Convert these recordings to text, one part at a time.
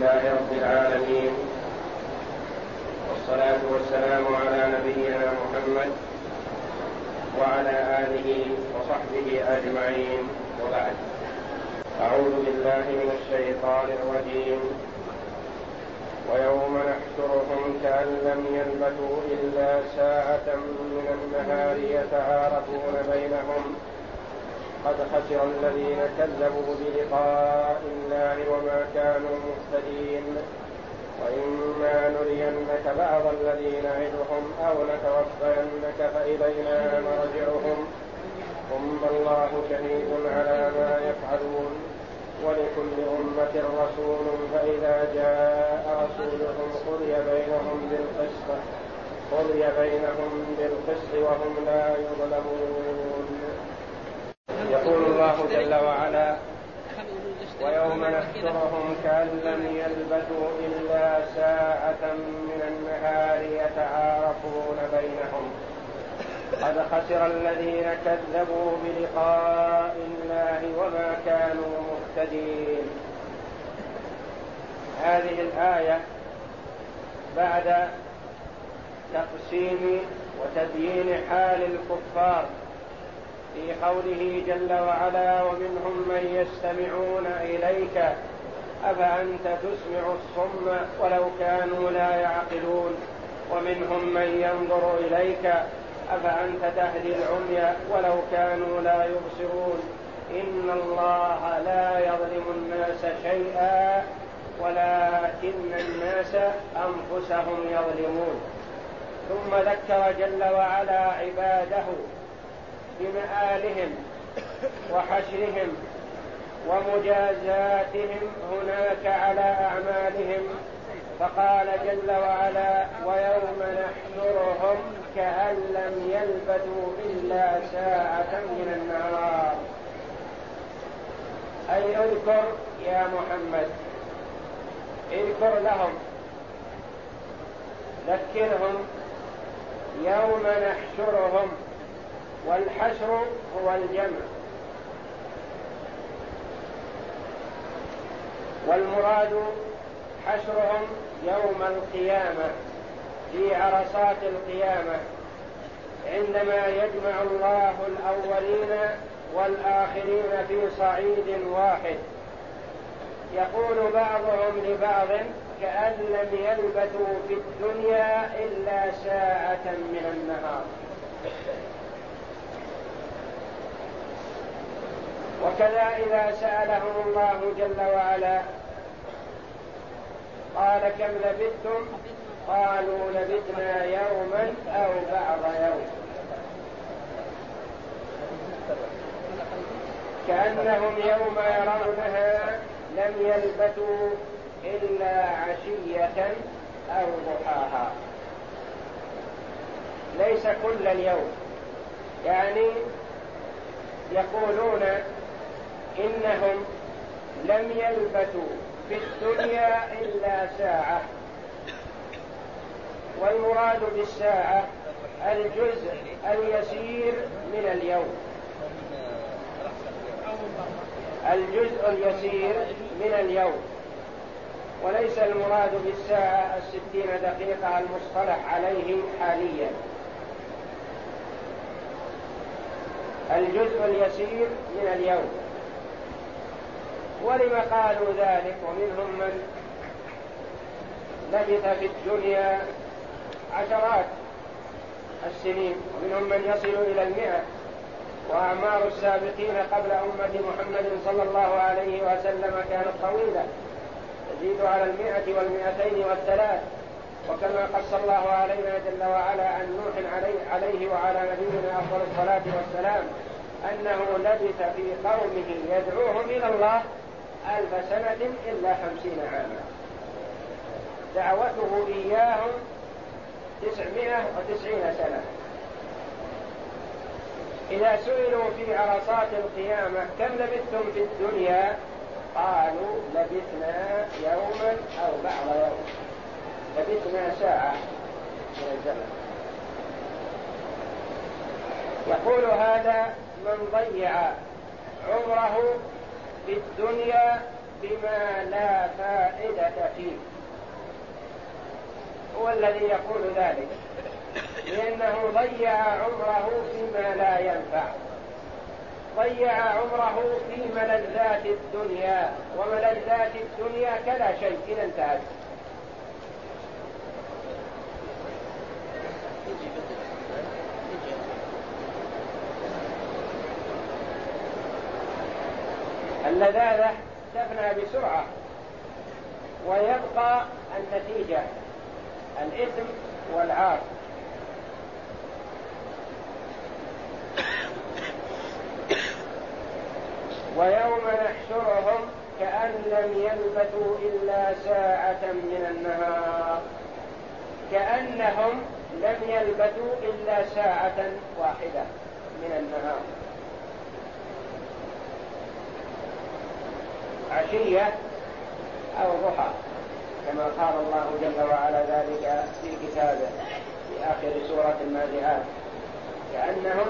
لله رب العالمين. والصلاة والسلام على نبينا محمد وعلى آله وصحبه أجمعين. وبعد. أعوذ بالله من الشيطان الرجيم. ويوم نحشرهم كأن لم يلبثوا إلا ساعة من النهار يتعارفون بينهم. قد خسر الذين كذبوا بلقاء الله وما كانوا مهتدين. وإما نرينك بعض الذي نعدهم أو نتوفينك فإلينا مرجعهم. ثم الله شهيد على ما يفعلون. ولكل أمة رسول فإذا جاء رسولهم قضي بينهم بالقسط. قضي بينهم بالقسط وهم لا يظلمون. يقول الله جل وعلا ويوم نحشرهم كأن لم يلبثوا إلا ساعة من النهار يتعارفون بينهم. قد خسر الذين كذبوا بلقاء الله وما كانوا مهتدين. هذه الآية بعد تقسيم وتبيين حال الكفار في قوله جل وعلا ومنهم من يستمعون إليك أفأنت تسمع الصم ولو كانوا لا يعقلون؟ ومنهم من ينظر إليك أفأنت تهدي العمي ولو كانوا لا يبصرون؟ إن الله لا يظلم الناس شيئا ولكن الناس أنفسهم يظلمون. ثم ذكر جل وعلا عباده بمآلهم وحشرهم ومجازاتهم هناك على أعمالهم فقال جل وعلا ويوم نحشرهم كأن لم يلبثوا إلا ساعة من النهار. أي اذكر يا محمد اذكر لهم ذكرهم يوم نحشرهم والحشر هو الجمع. والمراد حشرهم يوم القيامة في عرصات القيامة عندما يجمع الله الأولين والآخرين في صعيد واحد. يقول بعضهم لبعض كأن لم يلبثوا في الدنيا إلا ساعة من النهار. وكذا إذا سألهم الله جل وعلا قال كم لبثتم؟ قالوا لبثنا يوما أو بعض يوم. كأنهم يوم يرونها لم يلبثوا إلا عشية أو ضحاها. ليس كل اليوم يعني يقولون إنهم لم يلبثوا في الدنيا إلا ساعة. والمراد بالساعة الجزء اليسير من اليوم. الجزء اليسير من اليوم. وليس المراد بالساعة الستين دقيقة المصطلح عليه حاليا. الجزء اليسير من اليوم. ولم قالوا ذلك ومنهم من لبث في الدنيا عشرات السنين ومنهم من يصل إلى المئة وأعمار السابقين قبل أمة محمد صلى الله عليه وسلم كانت طويلة تزيد على المئة والمئتين والثلاث. وكما قص الله علينا جل وعلا عن نوح عليه, عليه وعلى نبينا أفضل الصلاة والسلام أنه لبث في قومه يدعوهم إلى الله ألف سنة إلا خمسين عاما. دعوته إياهم تسعمائة وتسعين سنة. إذا سئلوا في عرصات القيامة كم لبثتم في الدنيا قالوا لبثنا يوما أو بعض يوم. لبثنا ساعة من الزمن. يقول هذا من ضيع عمره في الدنيا بما لا فائدة فيه. هو الذي يقول ذلك. لأنه ضيع عمره فيما لا ينفع. ضيع عمره في ملذات الدنيا وملذات الدنيا كلا شيء إذا انتهت. اللذاذة تفنى بسرعة ويبقى النتيجة الإثم والعار. ويوم نحشرهم كأن لم يلبثوا إلا ساعة من النهار. كأنهم لم يلبثوا إلا ساعة واحدة من النهار. عشية أو ضحى كما قال الله جل وعلا ذلك في كتابه في آخر سورة النازعات كأنهم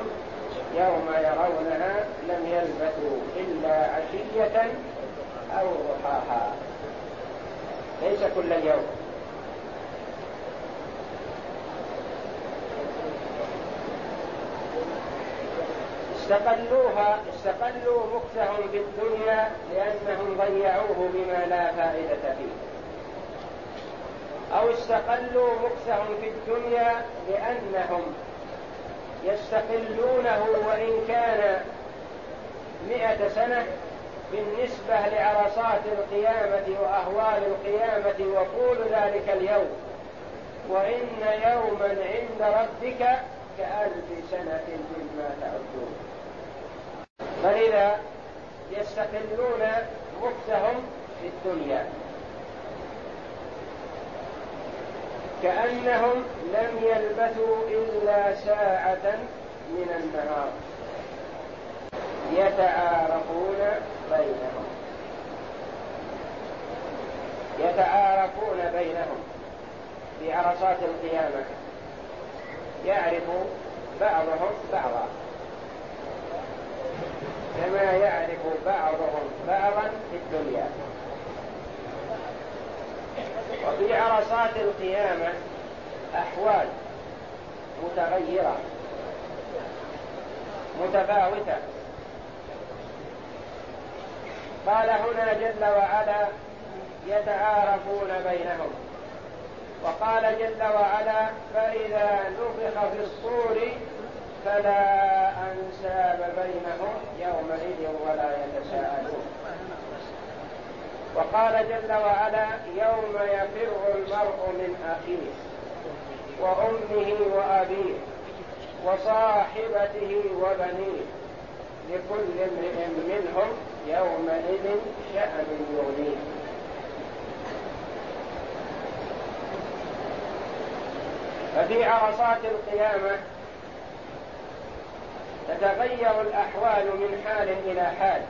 يوم يرونها لم يلبثوا إلا عشية أو ضحاها. ليس كل يوم استقلوها استقلوا مكثهم في الدنيا لأنهم ضيعوه بما لا فائدة فيه. أو استقلوا مكثهم في الدنيا لأنهم يستقلونه وإن كان مئة سنة بالنسبة لعرصات القيامة وأهوال القيامة وطول ذلك اليوم. وإن يوما عند ربك كألف سنة مما تعدون. فلذا يستقلون مكثهم في الدنيا. كأنهم لم يلبثوا إلا ساعة من النهار يتعارفون بينهم. يتعارفون بينهم. في عرصات القيامة يعرف بعضهم بعضا. كما يعرف بعضهم بعضا في الدنيا. وفي عرصات القيامة أحوال متغيرة متفاوتة. قال هنا جل وعلا يتعارفون بينهم. وقال جل وعلا فإذا نفخ في الصور فلا أنساب بينهم يومئذ ولا يتساءلون. وقال جل وعلا يوم يفر المرء من أخيه وأمه وأبيه وصاحبته وبنيه لكل امرئ منهم يومئذ شأن يغنيه. ففي عرصات القيامة تتغير الأحوال من حال إلى حال.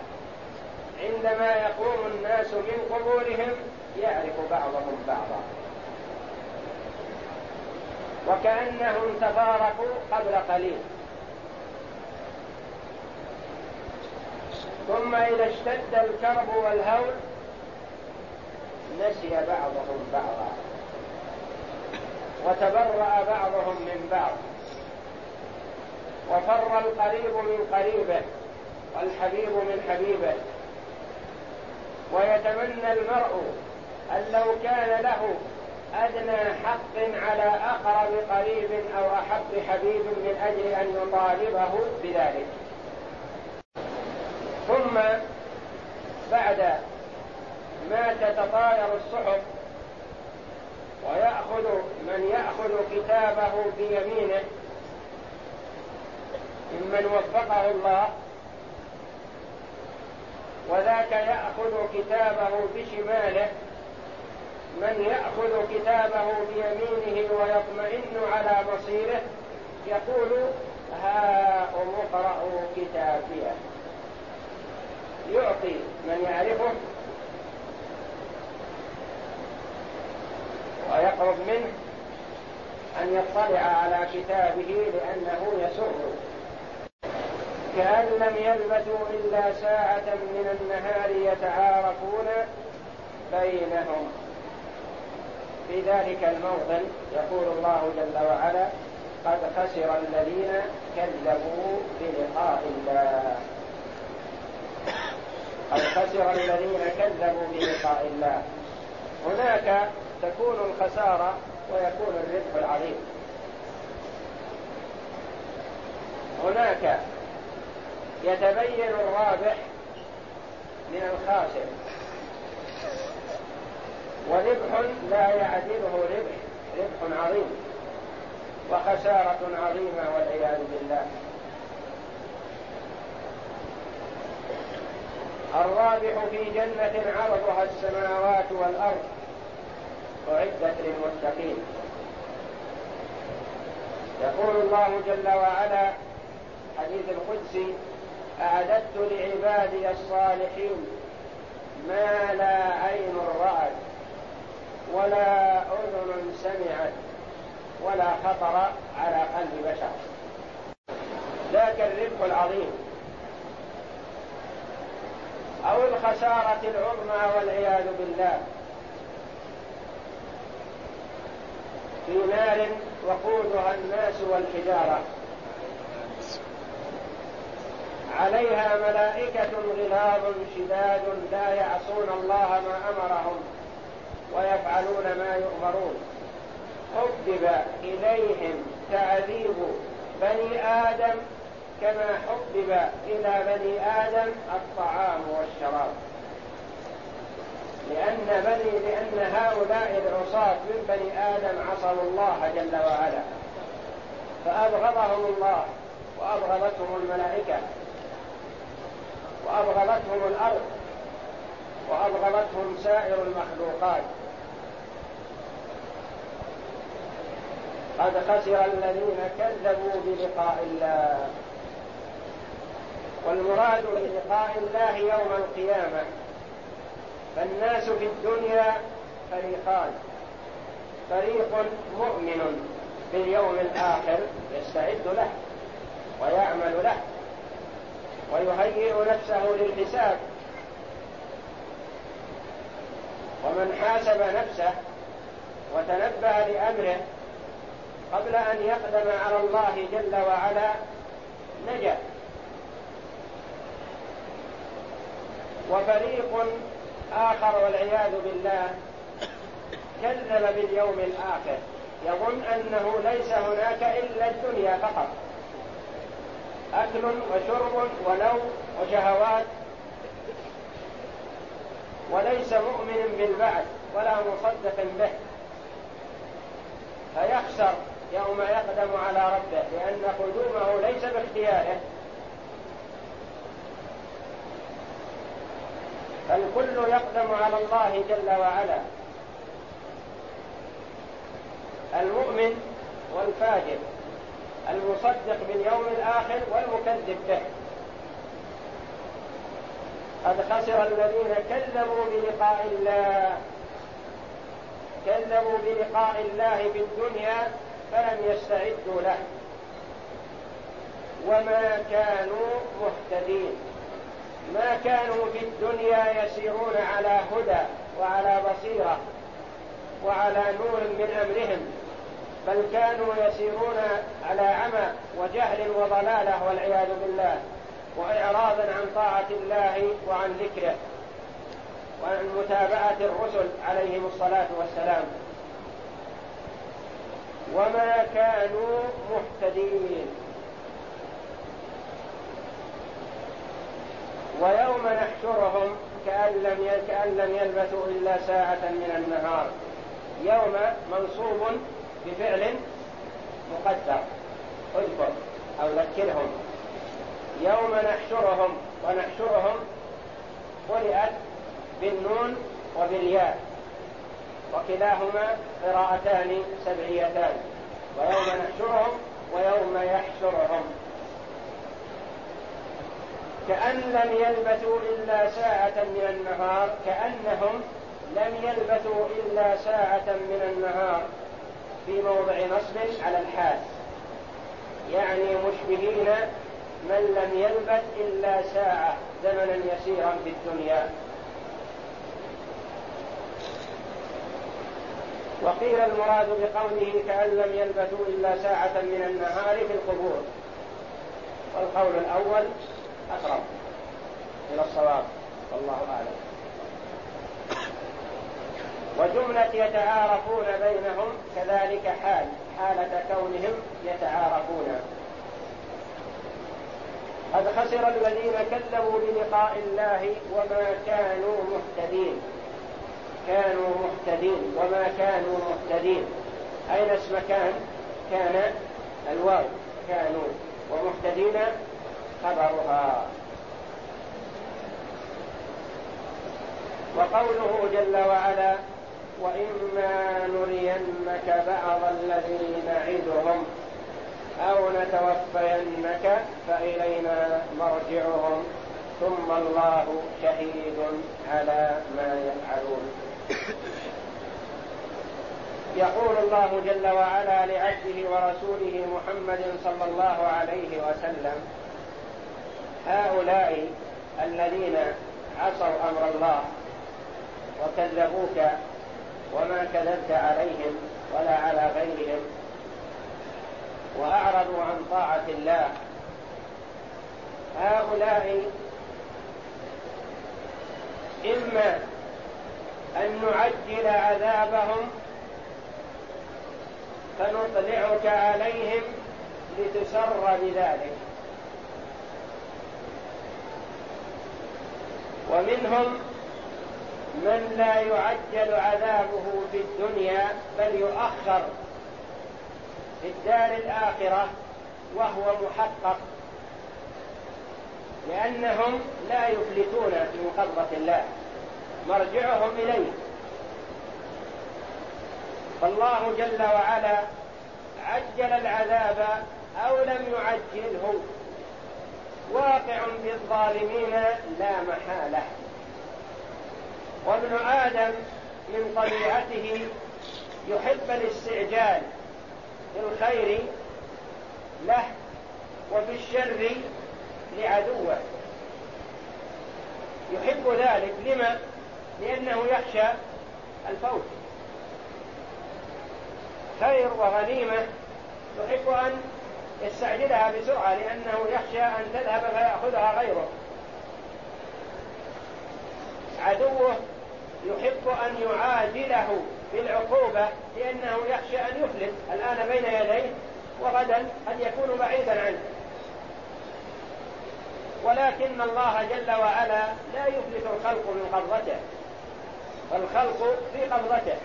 عندما يقوم الناس من قبورهم يعرف بعضهم بعضا. وكأنهم تفارقوا قبل قليل. ثم إذا اشتد الكرب والهول نسي بعضهم بعضا. وتبرأ بعضهم من بعض. وفر القريب من قريبه والحبيب من حبيبه. ويتمنى المرء أن لو كان له أدنى حق على أقرب قريب أو أحب حبيب من أجل أن يطالبه بذلك. ثم بعد ما تتطاير الصحف ويأخذ من يأخذ كتابه بيمينه ممن وفقه الله وذاك يأخذ كتابه بشماله من يأخذ كتابه بيمينه ويطمئن على مصيره يقول هاؤم اقرأوا كتابيه يعطي من يعرفه ويقرب منه أن يطلع على كتابه لأنه يسر كأن لم يلبثوا إلا ساعة من النهار يتعارفون بينهم. في ذلك الموطن يقول الله جل وعلا قد خسر الذين كذبوا بلقاء الله. قد خسر الذين كذبوا بلقاء الله. هناك تكون الخسارة ويكون الربح العظيم. هناك يتبين الرابح من الخاسر. وربح لا يعدله ربح ربح عظيم وخسارة عظيمة والعياذ بالله. الرابح في جنة عرضها السماوات والأرض أعدت للمتقين. يقول الله جل وعلا حديث القدسي أعددت لعبادي الصالحين ما لا عين رأت ولا أذن سمعت ولا خطر على قلب بشر. ذاك الربح العظيم. أو الخسارة العظمى والعياذ بالله. في نار وقودها الناس والحجارة. عليها ملائكة غلاظ شداد لا يعصون الله ما أمرهم ويفعلون ما يؤمرون. حبب إليهم تعذيب بني آدم كما حبب إلى بني آدم الطعام والشراب. لأن بني لأن هؤلاء العصاة من بني آدم عصوا الله جل وعلا. فأبغضهم الله وأبغضتهم الملائكة. وأبغضتهم الأرض وأبغضتهم سائر المخلوقات. قد خسر الذين كذبوا بلقاء الله. والمراد بلقاء الله يوم القيامة. فالناس في الدنيا فريقان. فريق مؤمن باليوم الآخر يستعد له ويعمل له. ويهيئ نفسه للحساب. ومن حاسب نفسه وتنبه لأمره قبل أن يقدم على الله جل وعلا نجا. وفريق آخر والعياذ بالله كذب باليوم الآخر. يظن أنه ليس هناك إلا الدنيا فقط. أكل وشرب ونوم وشهوات. وليس مؤمن بالبعث ولا مصدق به. فيخسر يوم يقدم على ربه لأن قدومه ليس باختياره. فالكل يقدم على الله جل وعلا. المؤمن والفاجر. المصدق باليوم الآخر والمكذب به. قد خسر الذين كذبوا بلقاء الله. كذبوا بلقاء الله في الدنيا فلم يستعدوا له. وما كانوا مهتدين. ما كانوا في الدنيا يسيرون على هدى وعلى بصيرة وعلى نور من أمرهم. بل كانوا يسيرون على عمى وجهل وضلالة والعياذ بالله واعراضا عن طاعة الله وعن ذكره وعن متابعة الرسل عليهم الصلاة والسلام. وما كانوا مهتدين. ويوم نحشرهم كأن لم كأن لم يلبثوا إلا ساعة من النهار. يوم منصوب بفعل مقدر. اذكر أو ذكرهم. يوم نحشرهم ونحشرهم قرئت بالنون وبالياء وكلاهما قراءتان سبعيتان. ويوم نحشرهم ويوم يحشرهم. كأن لم يلبثوا إلا ساعة من النهار كأنهم لم يلبثوا إلا ساعة من النهار. في موضع نصب على الحال يعني مشبهين من لم يلبث إلا ساعة زمنا يسيرا في الدنيا. وقيل المراد بقوله كأن لم يلبثوا إلا ساعة من النهار في القبور. والقول الأول أقرب إلى الصواب. والله أعلم. وجملة يتعارفون بينهم كذلك حال حالة كونهم يتعارفون. قد خسر الذين كذبوا بلقاء الله وما كانوا مهتدين. كانوا مهتدين وما كانوا مهتدين. أين اسم كان؟ كان الواو. كانوا ومهتدين خبرها. وقوله جل وعلا وإما نرينك بعض الذي نعدهم أو نتوفينك فإلينا مرجعهم ثم الله شهيد على ما يفعلون. يقول الله جل وعلا لعبده ورسوله محمد صلى الله عليه وسلم هؤلاء الذين عصوا أمر الله وكذبوك وما كذبت عليهم ولا على غيرهم. واعرضوا عن طاعة الله. هؤلاء إما أن نعجل عذابهم فنطلعك عليهم لتسر بذلك. ومنهم من لا يعجل عذابه في الدنيا بل يؤخر في الدار الآخرة وهو محقق. لأنهم لا يفلتون من قبضة الله. مرجعهم إليه. فالله جل وعلا عجل العذاب أو لم يعجله. واقع بالظالمين لا محالة. وابن آدم من طبيعته يحب الاستعجال في الخير له وفي الشر لعدوه. يحب ذلك. لما؟ لأنه يخشى الفوت. خير وغنيمة يحب أن يستعجلها بسرعة لأنه يخشى أن تذهب فيأخذها غيره. عدوه يحب أن يعاجله بالعقوبة لأنه يخشى أن يفلت الآن بين يديه وغدا قد يكون بعيدا عنه. ولكن الله جل وعلا لا يفلت الخلق من قبضته. فالخلق في قبضته.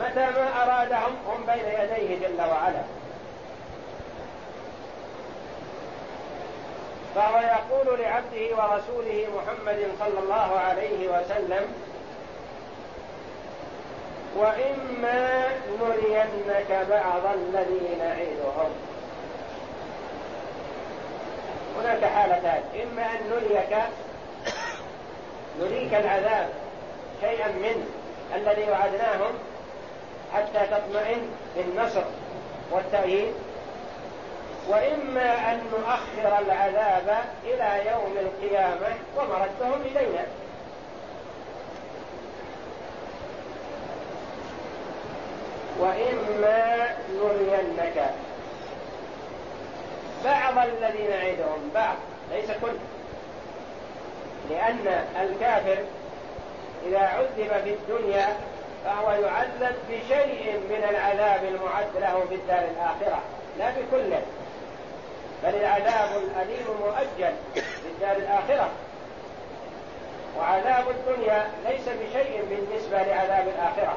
متى ما أرادهم هم بين يديه جل وعلا. فهو يقول لعبده ورسوله محمد صلى الله عليه وسلم وإما نرينك بعض الذي نعيدهم هناك حالتان. إما أن نريك نريك العذاب شيئا منه الذي وعدناهم حتى تطمئن بالنصر والتأييد وإما أن نؤخر العذاب إلى يوم القيامة ومردهم إلينا. وإما نرينك. بعض الذين نعدهم بعض ليس كل. لأن الكافر إذا عذب في الدنيا فهو يعذب بشيء من العذاب المعد له في الدار الآخرة. لا بكله بل العذاب الأليم مؤجل في الدار الآخرة. وعذاب الدنيا ليس بشيء بالنسبة لعذاب الآخرة.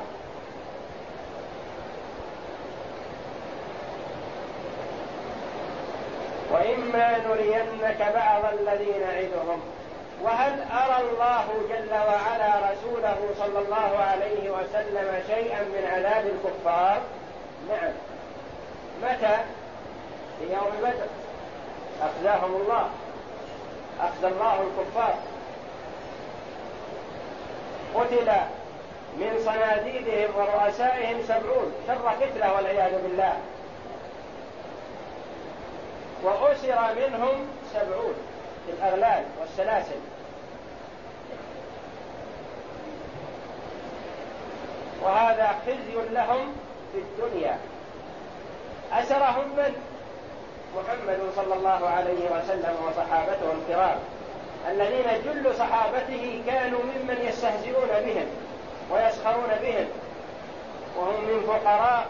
وإما نرينك بعض الذي نعدهم وهل أرى الله جل وعلا رسوله صلى الله عليه وسلم شيئا من عذاب الكفار؟ نعم. متى؟ في يوم بدر. أخزاهم الله. أخزى الله الكفار. قتل من صناديدهم ورؤسائهم سبعون. شر فتنة والعياذ بالله. وأسر منهم سبعون بالأغلال والسلاسل. وهذا خزي لهم في الدنيا. أسرهم من؟ محمد صلى الله عليه وسلم وصحابته الكرام الذين جل صحابته كانوا ممن يستهزئون بهم ويسخرون بهم وهم من فقراء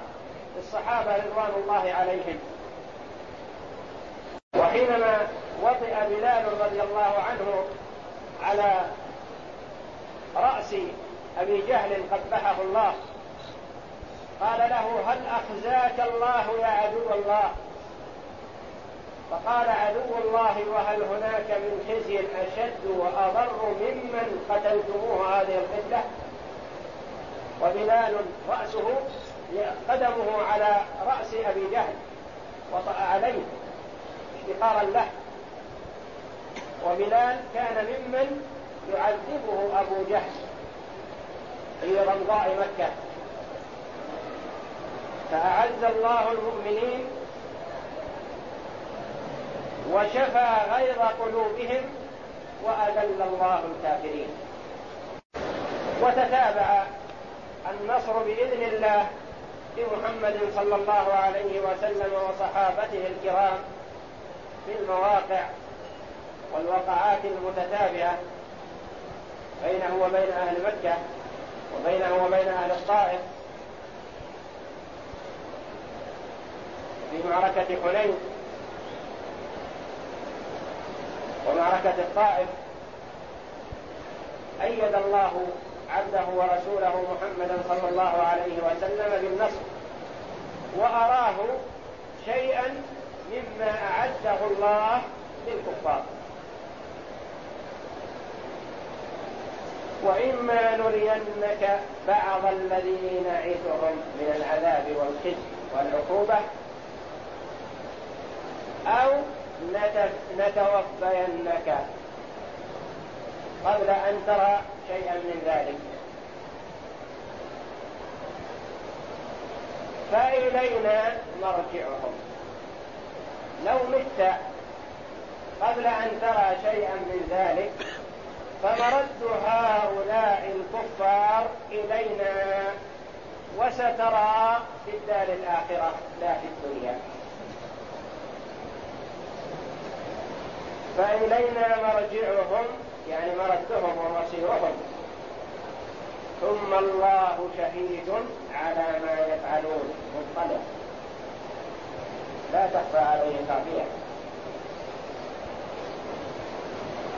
الصحابة رضوان الله عليهم. وحينما وطئ بلال رضي الله عنه على رأس أبي جهل قبحه الله قال له هل أخزاك الله يا عدو الله؟ فقال عدو الله وهل هناك من خزي أشد وأضر ممن قتلتموه هذه القتلة وبلال رأسه قدمه على رأس أبي جهل وطأ عليه. احتقارا له. وبلال كان ممن يعذبه أبو جهل في رمضاء مكة. فأعز الله المؤمنين وشفى غيظ قلوبهم وأذل الله الكافرين. وتتابع النصر بإذن الله بمحمد صلى الله عليه وسلم وصحابته الكرام. في المواقع والوقعات المتتابعة بينه وبين أهل مكة وبينه وبين أهل الطائف في معركة حنين ومعركة الطائف أيد الله عبده ورسوله محمدا صلى الله عليه وسلم بالنصر وأراه شيئا مما أعده الله للكفار. وإما نرينك بعض الذي نعدهم من العذاب والخزي والعقوبة أو نتوفينك قبل أن ترى شيئا من ذلك. فإلينا مرجعهم. لو مت قبل أن ترى شيئا من ذلك فمرد هؤلاء الكفار إلينا وسترى في الدار الآخرة لا في الدنيا. فإلينا مرجعهم يعني مردهم ومصيرهم. ثم الله شهيد على ما يفعلون مطلع. لا تخفى عليه خافية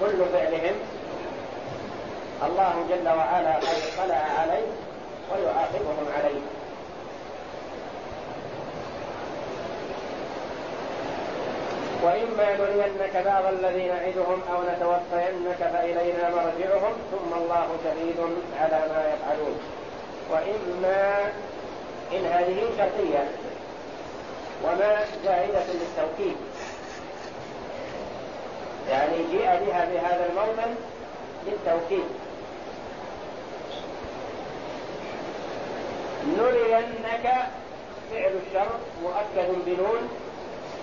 كل فعلهم الله جل وعلا قد اطلع عليه ويعاقبهم عليه. وإما نرينك بعض الذي نعدهم أو نتوفينك فإلينا مرجعهم ثم الله شهيد على ما يفعلون. وإما إن هذه شرطية. وما زائدة للتوكيد. يعني جيء بها بهذا الموطن للتوكيد. نرينك فعل الشر مؤكد بنون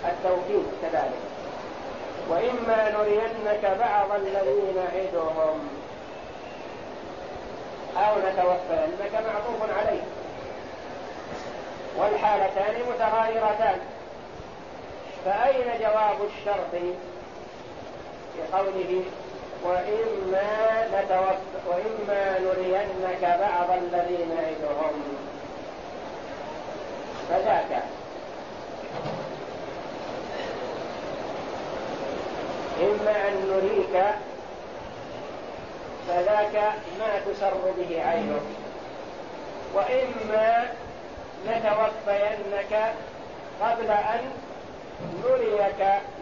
التوكيد كذلك. وإما نرينك بعض الذي نعدهم أو نتوفينك معطوف عليه والحالتان متغايرتان. فأين جواب الشرط في قوله وإما نتوف وإما نرينك بعض الذي نعدهم فذاك. إما أن نريك فذاك ما تسر به عينك. وإما نتوفينك قبل أن نريك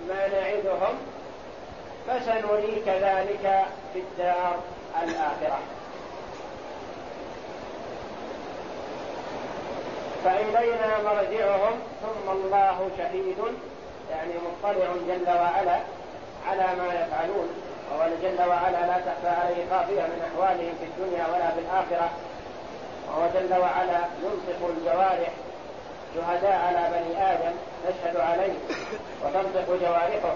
ما نعدهم فسنريك ذلك في الدار الآخرة. فإلينا مرجعهم ثم الله شهيد يعني مطلع جل وعلا على ما يفعلون. وهو جل وعلا لا تخفى عليه خافية من أحوالهم في الدنيا ولا في الآخرة. وهو جل وعلا ينطق الجوارح شهداء على بني آدم نشهد عليه وتنطق جوارحه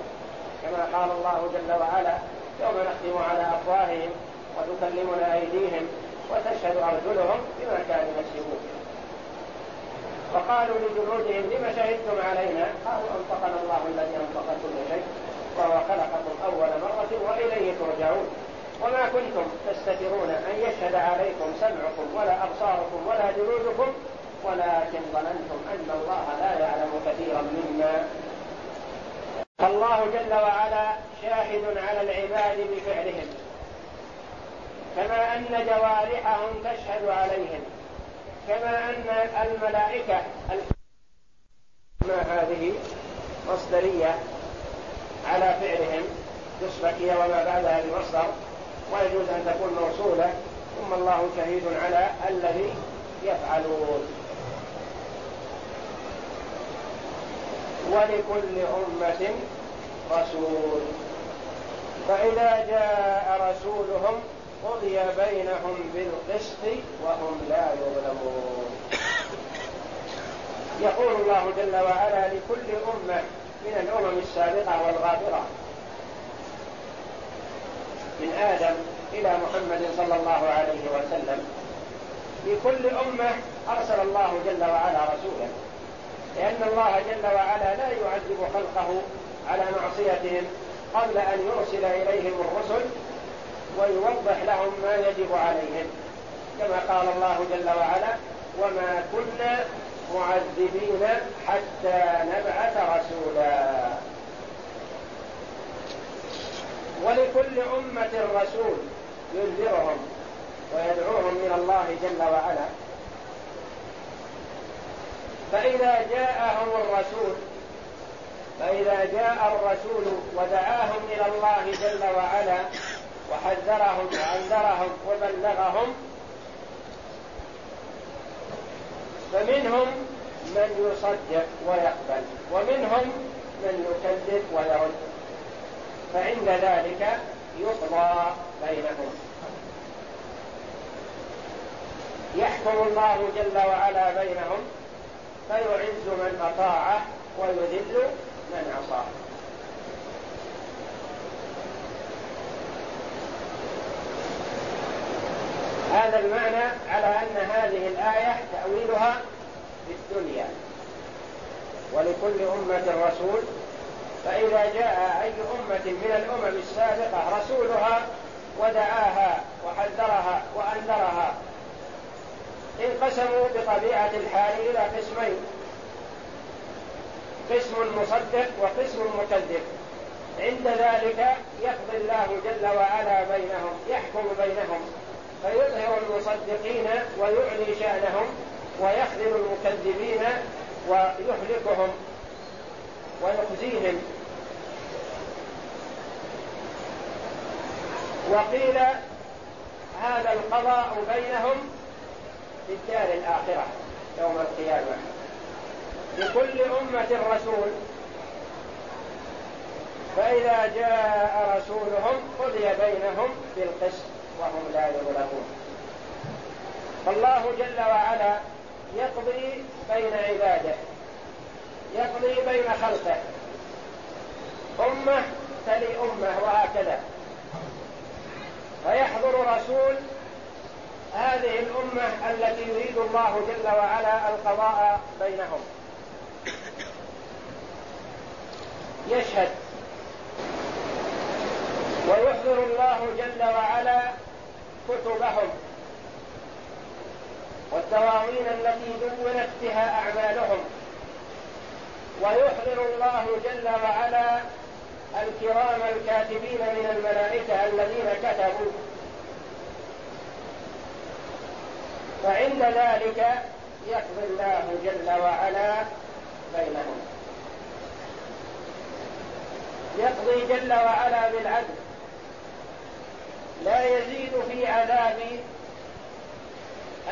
كما قال الله جل وعلا يوم نختم على أفواههم وتكلمنا أيديهم وتشهد أرجلهم بما كانوا يكسبون. فقالوا لجنودهم لم شهدتم علينا؟ قالوا أنطقنا الله الذي أنطق كل شيء وهو خلقكم أول مرة وإليه ترجعون. وما كنتم تستترون أن يشهد عليكم سمعكم ولا أبصاركم ولا جلودكم ولكن ظننتم أن الله لا يعلم كثيرا مما. فالله جل وعلا شاهد على العباد بفعلهم كما أن جوارحهم تشهد عليهم كما أن الملائكة ما هذه مصدرية على فعلهم هي وما بعدها بمصدر. ويجوز أن تكون موصولة ثم الله شهيد على الذي يفعلون. ولكل أمة رسول. فإذا جاء رسولهم قضي بينهم بالقسط وهم لا يظلمون. يقول الله جل وعلا لكل أمة من الأمم السابقة والغابرة من آدم إلى محمد صلى الله عليه وسلم. لكل أمة أرسل الله جل وعلا رسولا لأن الله جل وعلا لا يعذب خلقه على معصيتهم قبل أن يرسل إليهم الرسل ويوضح لهم ما يجب عليهم. كما قال الله جل وعلا وما كنا معذبين حتى نبعث رسولا. ولكل أمة رسول ينذرهم ويدعوهم من الله جل وعلا. فإذا جاءهم الرسول فإذا جاء الرسول ودعاهم إلى الله جل وعلا وحذرهم وأنذرهم وبلغهم فمنهم من يصدق ويقبل ومنهم من يكذب ويرد. فعند ذلك يقضى بينهم. يحكم الله جل وعلا بينهم فيعز من اطاعه ويذل من عصاه هذا المعنى على أن هذه الآية تأويلها في الدنيا. ولكل أمة رسول فإذا جاء أي أمة من الأمم السابقة رسولها ودعاها وحذرها وأنذرها انقسموا بطبيعة الحال إلى قسمين قسم مصدق وقسم مكذب. عند ذلك يقضي الله جل وعلا بينهم يحكم بينهم فيظهر المصدقين ويعلي شأنهم ويخذل المكذبين ويهلكهم ويخزيهم. وقيل هذا القضاء بينهم في الدار الآخرة يوم القيامة. لكل أمة رسول. فإذا جاء رسولهم قضي بينهم بالقسط وهم لا يظلمون فالله جل وعلا يقضي بين عباده يقضي بين خلقه. أمة تلي أمة وهكذا. فيحضر رسول هذه الأمة التي يريد الله جل وعلا القضاء بينهم. يشهد ويحضر الله جل وعلا كتبهم والدواوين التي دونت بها أعمالهم. ويحضر الله جل وعلا الكرام الكاتبين من الملائكة الذين كتبوا. فعند ذلك يقضي الله جل وعلا بينهم. يقضي جل وعلا بالعدل. لا يزيد في عذابي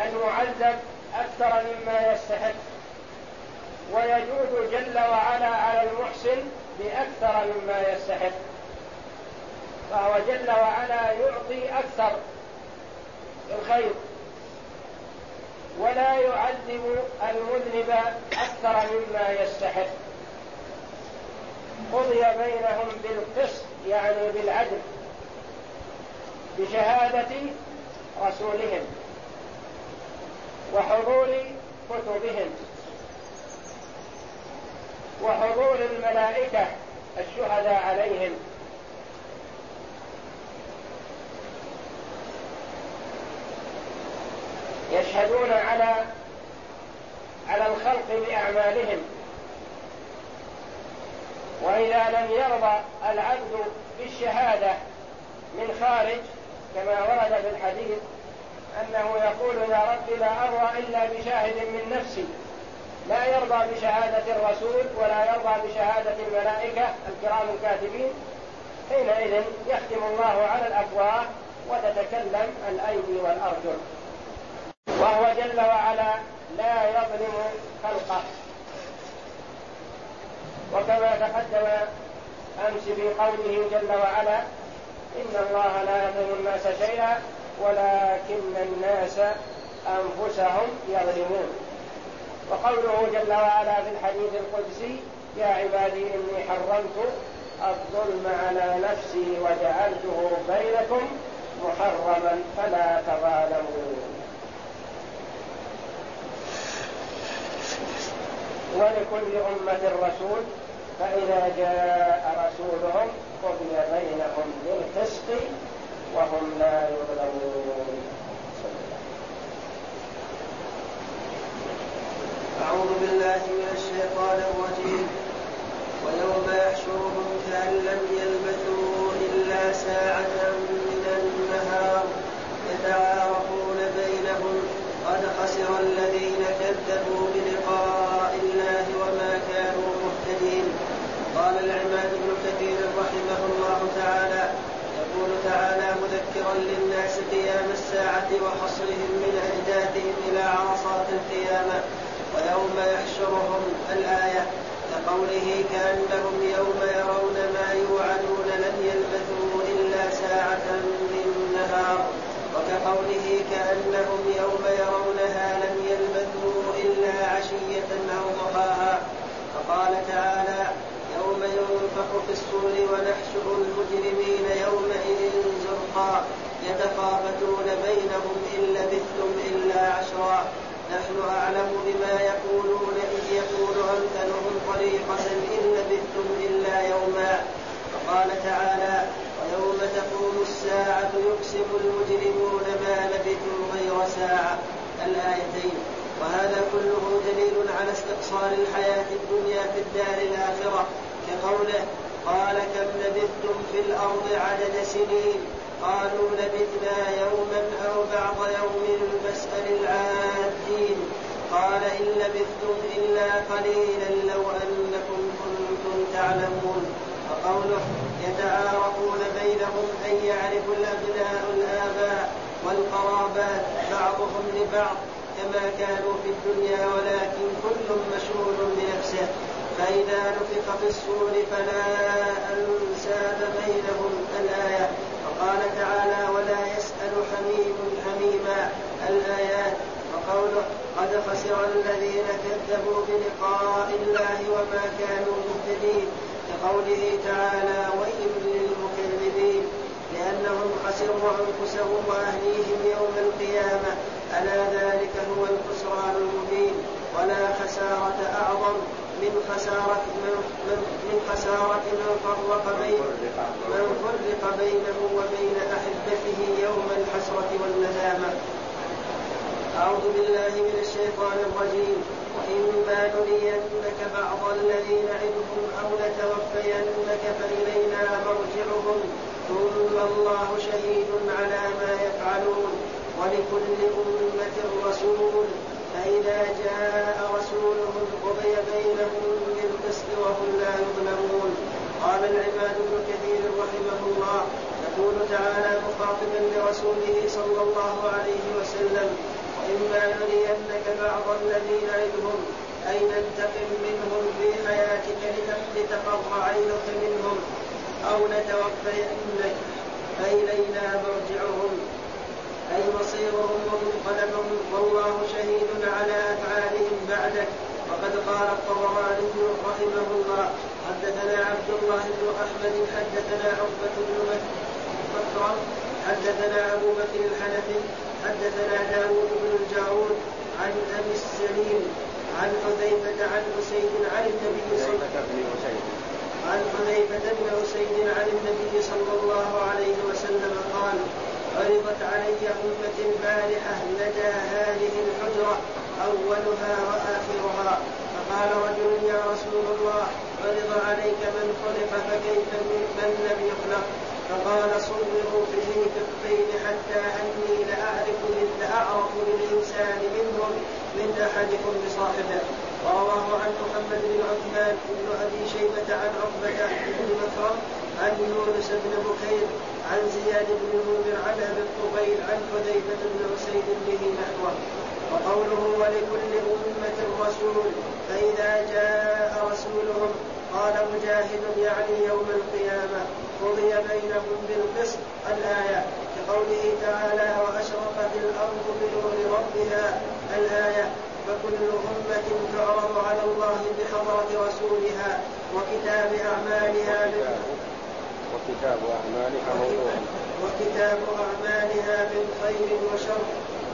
أن يعذب أكثر مما يستحق. ويجود جل وعلا على المحسن بأكثر مما يستحق. فهو جل وعلا يعطي أكثر الخير ولا يعذب المذنب أكثر مما يستحق. قضي بينهم بالقسط يعني بالعدل بشهادة رسولهم وحضور كتبهم. وحضور الملائكة الشهداء عليهم. يشهدون على على الخلق بأعمالهم. وإذا لم يرضى العبد بالشهادة من خارج كما ورد في الحديث أنه يقول يا رب لا أرضى إلا بشاهد من نفسي. لا يرضى بشهادة الرسول ولا يرضى بشهادة الملائكة الكرام الكاتبين حينئذ يختم الله على الأفواه وتتكلم الأيدي والأرجل. وهو جل وعلا لا يظلم خلقه. وكما تقدم أمس في قوله جل وعلا إن الله لا يظلم الناس شيئا ولكن الناس أنفسهم يظلمون. وقوله جل وعلا في الحديث القدسي يا عبادي إني حرمت الظلم على نفسي وجعلته بينكم محرما فلا تظالموا ولكل أمة رسول فإذا جاء رسولهم قضي بينهم بالقسط وهم لا يظلمون. أعوذ بالله من الشيطان الرجيم. ويوم يحشرهم كأن لم يلبثوا إلا ساعة من النهار. يتعارفون بينهم. قد خسر الذين كذبوا بلقاء الله وما كانوا مهتدين. قال العماد بن كثير رحمه الله تعالى يقول تعالى مذكرا للناس قيام الساعة وحصرهم من أجدادهم إلى عرصات القيامة. ويوم يحشرهم الآية كقوله كأنهم يوم يرون ما يوعدون لم يلبثوا إلا ساعة من نهار وكقوله كأنهم يوم يرونها لم يلبثوا إلا عشية أو ضحاها فقال تعالى يوم ينفخ في الصور ونحشر المجرمين يومئذ زرقا يتخافتون بينهم إن لبثتم إلا عشرا. نحن أعلم بما يقولون إذ يقول أمثلهم طريقة إن لبثتم إلا يوما. وقال تعالى ويوم تقوم الساعة يقسم المجرمون ما لبثوا غير ساعة الآيتين. وهذا كله دليل على استقصار الحياة الدنيا في الدار الآخرة. كقوله قال كم لبثتم في الأرض عدد سنين؟ قالوا لبثنا يوما أو بعض يوم فاسأل العادين قال إن لبثتم إلا قليلا لو أنكم كنتم تعلمون. وقوله يتعارفون بينهم أن يعرف الأبناء الآباء والقرابات بعضهم لبعض كما كانوا في الدنيا ولكن كل مشغول بنفسه. فإذا نفخ في الصور فلا أنساب بينهم الآية. وقال تعالى ولا يسأل حميم حميما الآيات وقوله قد خسر الذين كذبوا بلقاء الله وما كانوا مهتدين كقوله تعالى ويل للمكذبين لأنهم خسروا أنفسهم وأهليهم يوم القيامة ألا ذلك هو الخسران المبين ولا خسارة أعظم من خسارة من, من, من خسارة من فرق بين من فرق بينه وبين أحبته يوم الحسرة والندامة أعوذ بالله من الشيطان الرجيم. وإما نرينك بعض الذي نعدهم أو نتوفينك فإلينا مرجعهم. ثم الله شهيد على ما يفعلون. ولكل أمة رسول. فإذا جاء رسولهم قضي بينهم بالقسط وهم لا يظلمون. قال العباد بن كثير رحمه الله. يقول تعالى مخاطبا لرسوله صلى الله عليه وسلم وإما نرينك بعض الذي نعدهم أي ننتقم منهم في حياتك لتقر عينك منهم أو نتوفينك فإلينا مرجعهم. أي مصيرهم ومنقلبهم والله شهيد على أفعالهم بعدك. وقد قال الطبراني رحمه الله حدثنا عبد الله بن أحمد حدثنا عقبة بن مكرم حدثنا أبو بكر الحنفي حدثنا داود بن الجارود عن أبي السليم عن حذيفة عن حسين عن النبي صلى الله عليه وسلم عن حذيفة بن أسيد عن النبي صلى الله عليه وسلم قال عرضت علي أمة البارحة لدى هذه الحجرة أولها وآخرها. فقال رجل يا رسول الله عرض عليك من خلق فكيف من لم يخلق؟ فقال صوروا به الطين حتى أني لأعرف لأعرف للانسان منهم من أحدكم بصاحبه. ورواه عن محمد بن عثمان بن أبي شيبة عن عقبة بن مكرم عن يونس بن بكير عن زياد بن المنذر عن أبي الطفيل عن حذيفة بن اسيد به نحوه. وقوله ولكل أمة رسول فإذا جاء رسولهم قال مجاهد يعني يوم القيامة قضي بينهم بالقسط الآية كقوله تعالى وأشرقت الأرض بنور ربها الآية فكل أمة تعرض على الله بحضرة رسولها وكتاب أعمالها وكتاب أعمالها موضوع. وكتاب أعمالها من خير وشر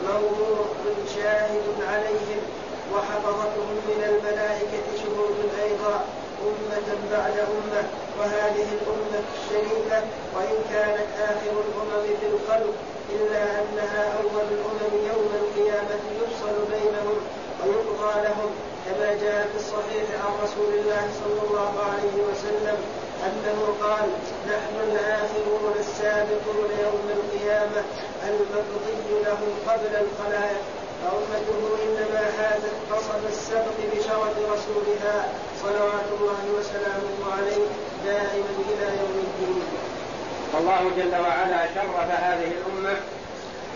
موضوع شاهد عليهم وحفظتهم من الملائكة شهود أيضا أمة بعد أمة وهذه الأمة الشريفة وإن كانت آخر الأمم في الخلق إلا أنها أول الأمم يوم القيامة يفصل بينهم ويقضى لهم كما جاء في الصحيح عن رسول الله صلى الله عليه وسلم أنه قال نحن الآخرون السابقون يوم القيامة المقضي لهم قبل الخلائق فأمته إنما حازت قصب السبق بشرف رسولها صلوات الله وسلامه عليه دائما إلى يوم الدين. والله جل وعلا شرف هذه الأمة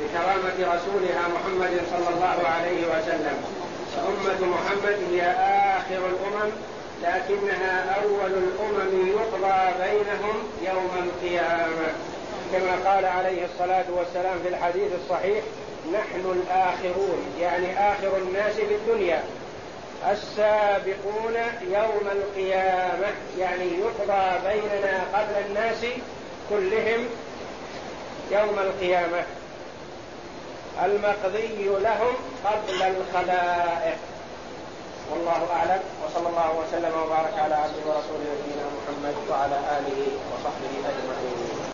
بكرامة رسولها محمد صلى الله عليه وسلم فأمة محمد هي آخر الأمم لكنها أول الأمم يقضى بينهم يوم القيامة كما قال عليه الصلاة والسلام في الحديث الصحيح نحن الآخرون يعني آخر الناس في الدنيا. السابقون يوم القيامة يعني يقضى بيننا قبل الناس كلهم يوم القيامة. المقضي لهم قبل الخلائق. والله أعلم. وصلى الله وسلم وبارك على عبده ورسوله نبينا محمد وعلى آله وصحبه أجمعين.